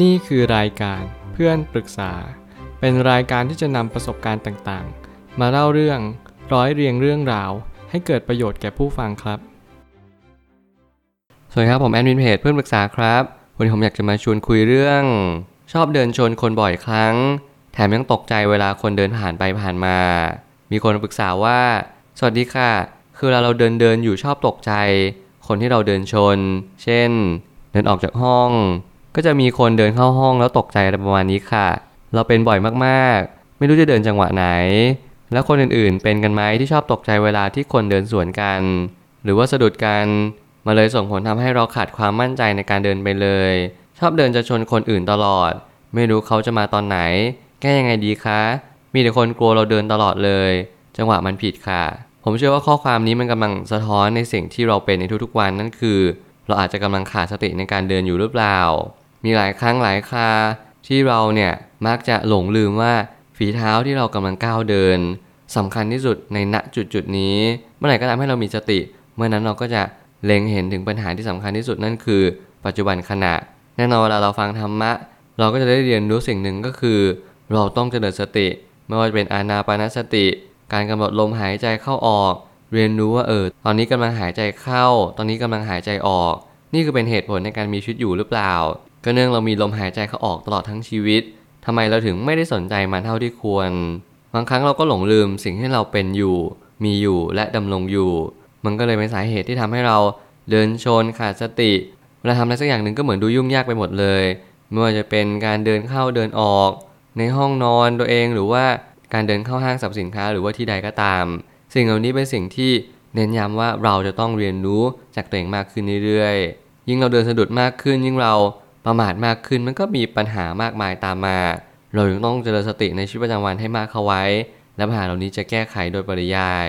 นี่คือรายการเพื่อนปรึกษา เป็นรายการที่จะนำประสบการณ์ต่างๆ มาเล่าเรื่องร้อยเรียงเรื่องราว ให้เกิดประโยชน์แก่ผู้ฟังครับ สวัสดีครับผมแอดมินเพจเพื่อนปรึกษาครับวันนี้ผมอยากจะมาชวนคุยเรื่อง ชอบเดินชนคนบ่อยครั้ง แถมยังตกใจเวลาคนเดินผ่านไปผ่านมา มีคนปรึกษาว่า สวัสดีค่ะ คือเวลาเราเดินเดินอยู่ชอบตกใจ คนที่เราเดินชน เช่น เดินออกจากห้อง ก็จะมีคนเดินเข้าห้องแล้วตกใจอะไรประมาณนี้ค่ะ เราเป็นบ่อยมากๆ ไม่รู้จะเดินจังหวะไหน แล้วคนอื่นๆ เป็นกันไหมที่ชอบตกใจเวลาที่คนเดินสวนกัน หรือว่าสะดุดกันมาเลยส่งผลทำให้เราขาดความมั่นใจในการเดินไปเลย ชอบเดินจะชนคนอื่นตลอด ไม่รู้เขาจะมาตอนไหน แก้ยังไงดีคะ มีแต่คนกลัวเราเดินตลอดเลย จังหวะมันผิดค่ะ ผมเชื่อว่าข้อความนี้มันกำลังสะท้อนในสิ่งที่เราเป็นในทุกๆวันนั่นคือ เราอาจจะกำลังขาดสติในการเดินอยู่หรือเปล่า มีหลายครั้งหลายคราที่เราเนี่ยมักจะหลงลืมว่าฝีเท้าที่เรากำลังก้าวเดินสำคัญที่สุดในณจุดจุดนี้ เมื่อไหร่ก็ตามให้เรามีสติ เมื่อนั้นเราก็จะเล็งเห็นถึงปัญหาที่สำคัญที่สุดนั่นคือ ปัจจุบันขณะ แน่นอนเวลาเราฟังธรรมะ เราก็จะได้เรียนรู้สิ่งหนึ่งก็คือ เราต้องเจริญสติ ไม่ว่าจะเป็นอานาปานสติ การกำหนดลมหายใจเข้าออก เรียนรู้ว่าเออตอนนี้กำลังหายใจเข้า ตอนนี้กำลังหายใจออก นี่คือเป็นเหตุผลในการมีชีวิตอยู่หรือเปล่า ก็เนื่องเรามีลมหายใจเข้าออกตลอดทั้งชีวิตทำไมเราถึงไม่ได้สนใจมันเท่าที่ควร บางครั้งเราก็หลงลืมสิ่งที่เราเป็นอยู่ มีอยู่และดำรงอยู่ มันก็เลยเป็นสาเหตุที่ทำให้เราเดินชนขาดสติเวลาทำอะไรสักอย่างหนึ่งก็เหมือนดูยุ่งยากไปหมดเลยไม่ว่าจะเป็นการเดินเข้าเดินออก ในห้องนอนตัวเองหรือว่าการเดินเข้าห้างสรรพสินค้าหรือว่าที่ใดก็ตาม สิ่งเหล่านี้เป็นสิ่งที่เน้นย้ำว่าเราจะต้องเรียนรู้จากตัวเองมากขึ้นเรื่อยๆยิ่งเราเดินสะดุดมากขึ้น ยิ่งเรา ประมาทมากขึ้นมันก็มีปัญหามากมายตามมา เรายังต้องเจริญสติในชีวิตประจำวันให้มากเข้าไว้ และปัญหาเหล่านี้จะแก้ไขโดยปริยาย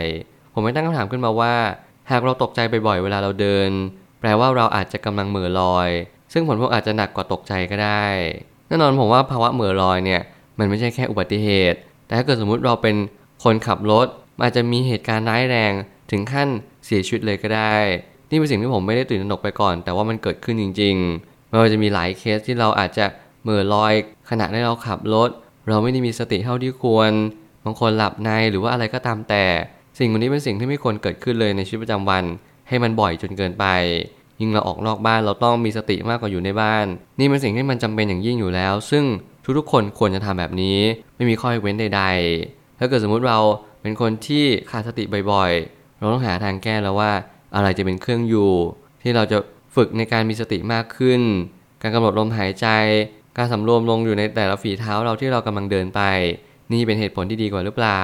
ผมไม่ตั้งคำถามขึ้นมาว่า หากเราตกใจบ่อยๆเวลาเราเดิน แปลว่าเราอาจจะกำลังเหม่อลอย ซึ่งผลพวกอาจจะหนักกว่าตกใจก็ได้แน่นอนผมว่าภาวะเหม่อลอยเนี่ยมันไม่ใช่แค่อุบัติเหตุ แต่ถ้าเกิดสมมุติเราเป็นคนขับรถอาจจะมีเหตุการณ์ร้ายแรงถึงขั้นเสียชีวิตเลยก็ได้ นี่เป็นสิ่งที่ผมไม่ได้ตื่นตระหนกไปก่อน แต่ว่ามันเกิดขึ้นจริง ๆ ไม่ว่าจะมีหลายเคสที่เราอาจจะเหม่อลอยขณะที่เราขับรถ เราไม่ได้มีสติเท่าที่ควร บางคนหลับในหรือว่าอะไรก็ตามแต่ สิ่งเหล่านี้เป็นสิ่งที่ไม่ควรเกิดขึ้นเลยในชีวิตประจำวัน ให้มันบ่อยจนเกินไป ยิ่งเราออกนอกบ้านเราต้องมีสติมากกว่าอยู่ในบ้าน นี่เป็นสิ่งที่มันจำเป็นอย่างยิ่งอยู่แล้ว ซึ่งทุกๆคนควรจะทำแบบนี้ ไม่มีข้อยกเว้นใด ๆ ถ้าเกิดสมมุติเราเป็นคนที่ขาดสติบ่อยๆ เราต้องหาทางแก้แล้วว่าอะไรจะเป็นเครื่องอยู่ ที่เราจะ ฝึกในการมีสติมากขึ้น การกำหนดลมหายใจ การสำรวมลงอยู่ในแต่ละฝีเท้าเราที่เรากำลังเดินไป นี่เป็นเหตุผลที่ดีกว่าหรือเปล่า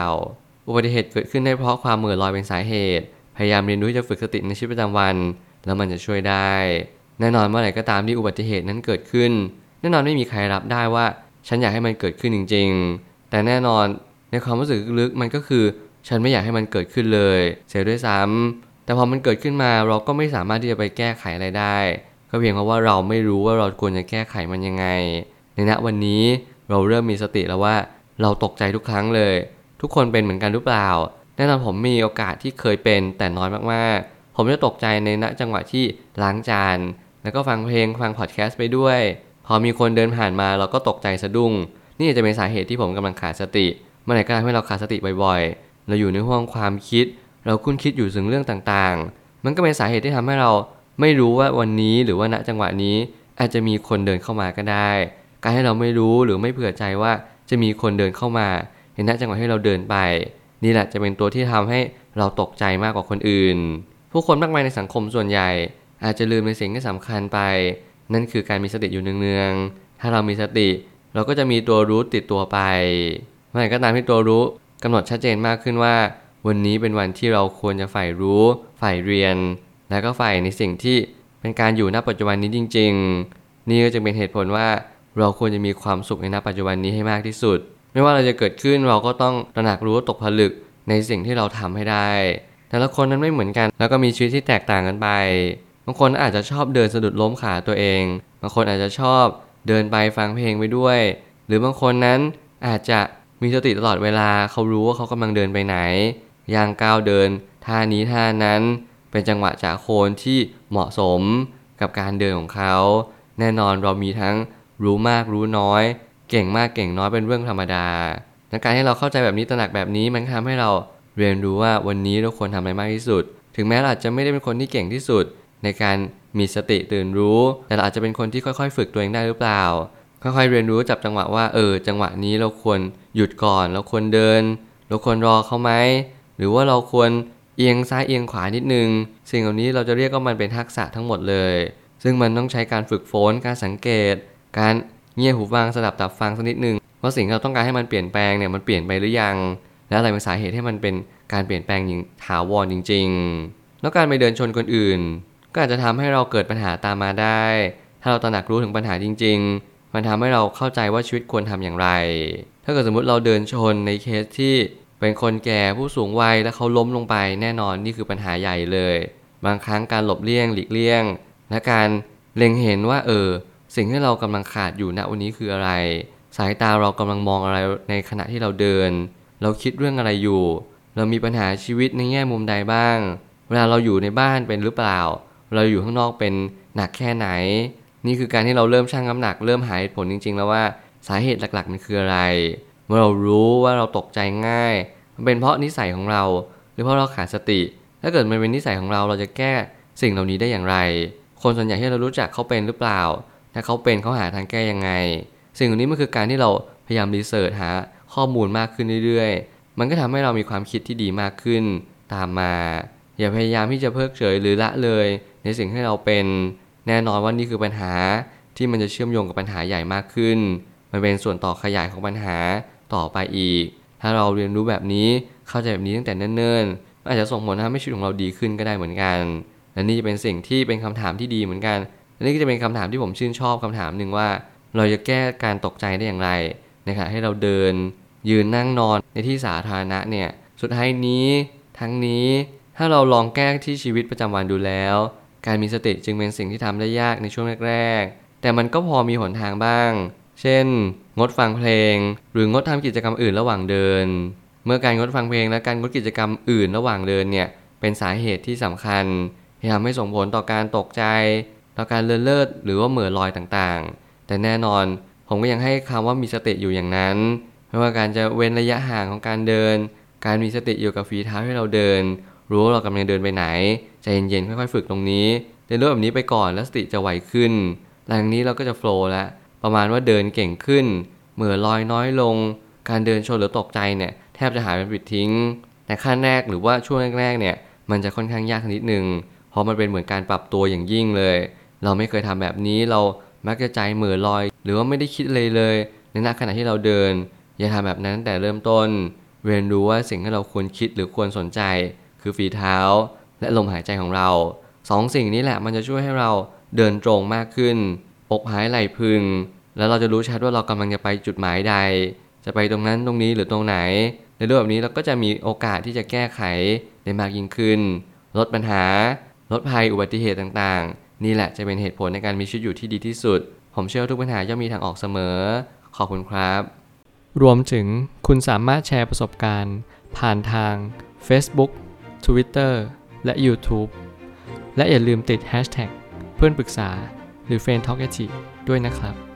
อุบัติเหตุเกิดขึ้นได้เพราะความเหม่อลอยเป็นสาเหตุ พยายามเรียนรู้ที่จะฝึกสติในชีวิตประจำวัน แล้วมันจะช่วยได้ แน่นอนเมื่อไหร่ก็ตามที่อุบัติเหตุนั้นเกิดขึ้น แน่นอนไม่มีใครรับได้ว่า ฉันอยากให้มันเกิดขึ้นจริง ๆ แต่แน่นอนในความรู้สึกลึกๆมันก็คือ ฉันไม่อยากให้มันเกิดขึ้นเลย เสียด้วยซ้ำ แต่พอมันเกิดขึ้นมาเราก็ไม่สามารถที่จะไปแก้ไขอะไรได้ ก็เพียงเพราะว่าเราไม่รู้ว่าเราควรจะแก้ไขมันยังไง ในณวันนี้เราเริ่มมีสติแล้วว่าเราตกใจทุกครั้งเลย ทุกคนเป็นเหมือนกันหรือเปล่า แน่นอนผมมีโอกาสที่เคยเป็นแต่น้อยมากๆ ผมจะตกใจในณจังหวะที่ล้างจาน แล้วก็ฟังเพลงฟังพอดแคสต์ไปด้วย พอมีคนเดินผ่านมาเราก็ตกใจสะดุ้ง นี่อาจจะเป็นสาเหตุที่ผมกำลังขาดสติ เมื่อไหร่ก็ตามที่เราขาดสติบ่อยๆ เราอยู่ในห้วงความคิด เราคุ้นคิดอยู่ถึงเรื่องต่างๆ มันก็เป็นสาเหตุที่ทำให้เราไม่รู้ว่าวันนี้หรือว่าณจังหวะนี้อาจจะมีคนเดินเข้ามาก็ได้ การให้เราไม่รู้หรือไม่เผื่อใจว่าจะมีคนเดินเข้ามา เห็นณจังหวะที่เราเดินไป นี่แหละจะเป็นตัวที่ทำให้เราตกใจมากกว่าคนอื่น ผู้คนมากมายในสังคมส่วนใหญ่ อาจจะลืมในสิ่งที่สำคัญไป นั่นคือการมีสติอยู่เนืองๆถ้าเรามีสติ เราก็จะมีตัวรู้ติดตัวไปเมื่อไหร่ก็ตามที่ตัวรู้กำหนดชัดเจนมากขึ้นว่า วันนี้เป็นวันที่เราควรจะใฝ่รู้ใฝ่เรียน และก็ใฝ่ในสิ่งที่เป็นการอยู่ณปัจจุบันนี้จริง ๆ นี่ก็จะเป็นเหตุผลว่าเราควรจะมีความสุขในณปัจจุบันนี้ให้มากที่สุด ไม่ว่าเราจะเกิดขึ้นเราก็ต้องตระหนักรู้ตกผลึกในสิ่งที่เราทำให้ได้ แต่ละคนนั้นไม่เหมือนกัน แล้วก็มีชีวิตที่แตกต่างกันไป บางคนอาจจะชอบเดินสะดุดล้มขาตัวเอง บางคนอาจจะชอบเดินไปฟังเพลงไปด้วย หรือบางคนนั้นอาจจะมีสติตลอดเวลาเขารู้ว่าเขากำลังเดินไปไหน ย่างก้าวเดินท่านี้ท่านั้นเป็นจังหวะจากโคนที่เหมาะสมกับการเดินของเขา แน่นอนเรามีทั้งรู้มากรู้น้อย เก่งมากเก่งน้อยเป็นเรื่องธรรมดาและการให้เราเข้าใจแบบนี้ตระหนักแบบนี้มันทำให้เราเรียนรู้ว่าวันนี้เราควรทำอะไรมากที่สุด ถึงแม้เราอาจจะไม่ได้เป็นคนที่เก่งที่สุด ในการมีสติตื่นรู้ แต่เราอาจจะเป็นคนที่ค่อยๆ ฝึกตัวเองได้หรือเปล่า ค่อยๆเรียนรู้จับจังหวะว่าเออจังหวะนี้เราควรหยุดก่อน เราควรเดิน เราควรรอเขาไหม หรือว่าเราควรเอียงซ้ายเอียงขวานิดนึง สิ่งเหล่านี้เราจะเรียกว่ามันเป็นทักษะทั้งหมดเลย ซึ่งมันต้องใช้การฝึกฝนการสังเกต การเงี่ยหูฟังสดับตับฟังสักนิดนึงว่าสิ่งที่เราต้องการให้มันเปลี่ยนแปลงเนี่ยมันเปลี่ยนไปหรือยัง และอะไรเป็นสาเหตุให้มันเป็นการเปลี่ยนแปลงอย่างถาวรจริง ๆ แล้วการไปเดินชนคนอื่น ก็อาจจะทำให้เราเกิดปัญหาตามมาได้ ถ้าเราตระหนักรู้ถึงปัญหาจริง ๆ มันทำให้เราเข้าใจว่าชีวิตควรทำอย่างไร ถ้าเกิดสมมติเราเดินชนในเคสที่ เป็นคนแก่ผู้สูงวัยแล้วเขาล้มลงไปแน่นอนนี่คือปัญหาใหญ่เลย บางครั้งการหลบเลี่ยงหลีกเลี่ยง และการเล็งเห็นว่าเออสิ่งที่เรากำลังขาดอยู่ณวันนี้คืออะไร สายตาเรากำลังมองอะไรในขณะที่เราเดิน เราคิดเรื่องอะไรอยู่ เรามีปัญหาชีวิตในแง่มุมใดบ้าง เวลาเราอยู่ในบ้านเป็นหรือเปล่า เราอยู่ข้างนอกเป็นหนักแค่ไหน นี่คือการที่เราเริ่มชั่งน้ำหนักเริ่มหาเหตุผลจริง ๆ แล้วว่าสาเหตุหลักๆมันคืออะไร เมื่อเรารู้ว่าเราตกใจง่ายมันเป็นเพราะนิสัยของเรา หรือเพราะเราขาดสติ ถ้าเกิดมันเป็นนิสัยของเราเราจะแก้สิ่งเหล่านี้ได้อย่างไร คนส่วนใหญ่ที่เรารู้จักเขาเป็นหรือเปล่า ถ้าเขาเป็นเขาหาทางแก้ยังไง สิ่งเหล่านี้มันคือการที่เราพยายามรีเสิร์ชหาข้อมูลมากขึ้นเรื่อยๆ มันก็ทำให้เรามีความคิดที่ดีมากขึ้น ตามมา อย่าพยายามที่จะเพิกเฉยหรือละเลย ในสิ่งที่เราเป็น แน่นอนว่านี่คือปัญหาที่มันจะเชื่อมโยงกับปัญหาใหญ่มากขึ้น มันเป็นส่วนต่อขยายของปัญหา ต่อไปอีก ถ้าเราเรียนรู้แบบนี้เข้าใจแบบนี้ตั้งแต่เนิ่นๆอาจจะส่งผลทำให้ชีวิตของเราดีขึ้นก็ได้เหมือนกันและนี่จะเป็นสิ่งที่เป็นคำถามที่ดีเหมือนกันและนี่ก็จะเป็นคำถามที่ผมชื่นชอบคำถามหนึ่งว่า เราจะแก้การตกใจได้อย่างไรในขณะให้เราเดิน ยืนนั่งนอนในที่สาธารณะเนี่ยสุดท้ายนี้ ทั้งนี้ถ้าเราลองแก้ที่ชีวิตประจำวันดูแล้ว การมีสติจึงเป็นสิ่งที่ทำได้ยากในช่วงแรก ๆ แต่มันก็พอมีหนทางบ้าง เช่น งดฟังเพลง หรืองดทำกิจกรรมอื่นระหว่างเดิน เมื่อการงดฟังเพลงและการงดกิจกรรมอื่นระหว่างเดินเนี่ยเป็นสาเหตุที่สำคัญที่ทำให้ส่งผลต่อการตกใจ ต่อการเลินเลิศหรือว่าเหม่อลอยต่างๆ แต่แน่นอนผมก็ยังให้คำว่ามีสติอยู่อย่างนั้นไม่ว่าการจะเว้นระยะห่างของการเดิน การมีสติอยู่กับฝีเท้าที่เราเดิน รู้ว่าเรากำลังเดินไปไหนใจเย็นๆค่อยๆฝึกตรงนี้เรียนรู้แบบนี้ไปก่อนแล้วสติจะไวขึ้นหลังนี้เราก็จะโฟล์แล้ว ประมาณว่าเดินเก่งขึ้น เหมือลอยน้อยลง การเดินชนหรือตกใจเนี่ยแทบจะหายเป็นปิดทิ้ง แต่ขั้นแรกหรือว่าช่วงแรกๆเนี่ยมันจะค่อนข้างยากนิดนึง เพราะมันเป็นเหมือนการปรับตัวอย่างยิ่งเลย เราไม่เคยทำแบบนี้เรามักจะใจเหมือลอย หรือว่าไม่ได้คิดเลยเลย ในขณะที่เราเดิน อย่าทำแบบนั้นแต่เริ่มต้น เรียนรู้ว่าสิ่งที่เราควรคิดหรือควรสนใจ คือฝีเท้า และลมหายใจของเราสองสิ่งนี้แหละมันจะช่วยให้เราเดินตรงมากขึ้น อกหายไหลพึง แล้วเราจะรู้ชัดว่าเรากำลังจะไปจุดหมายใด จะไปตรงนั้นตรงนี้หรือตรงไหน ในรื่องแบบนี้เราก็จะมีโอกาสที่จะแก้ไขได้มากยิ่งขึ้น ลดปัญหา ลดภัยอุบัติเหตุต่างๆ นี่แหละจะเป็นเหตุผลในการมีชีวิตอยู่ที่ดีที่สุด ผมเชื่อทุกปัญหาย่อมมีทางออกเสมอ ขอบคุณครับ รวมถึงคุณสามารถแชร์ประสบการณ์ ผ่านทาง Facebook Twitter และ YouTube และอย่าลืมติด Hashtag เพื่อนปรึกษา หรือ f r ร e n d t a l k a ด้วยนะครับ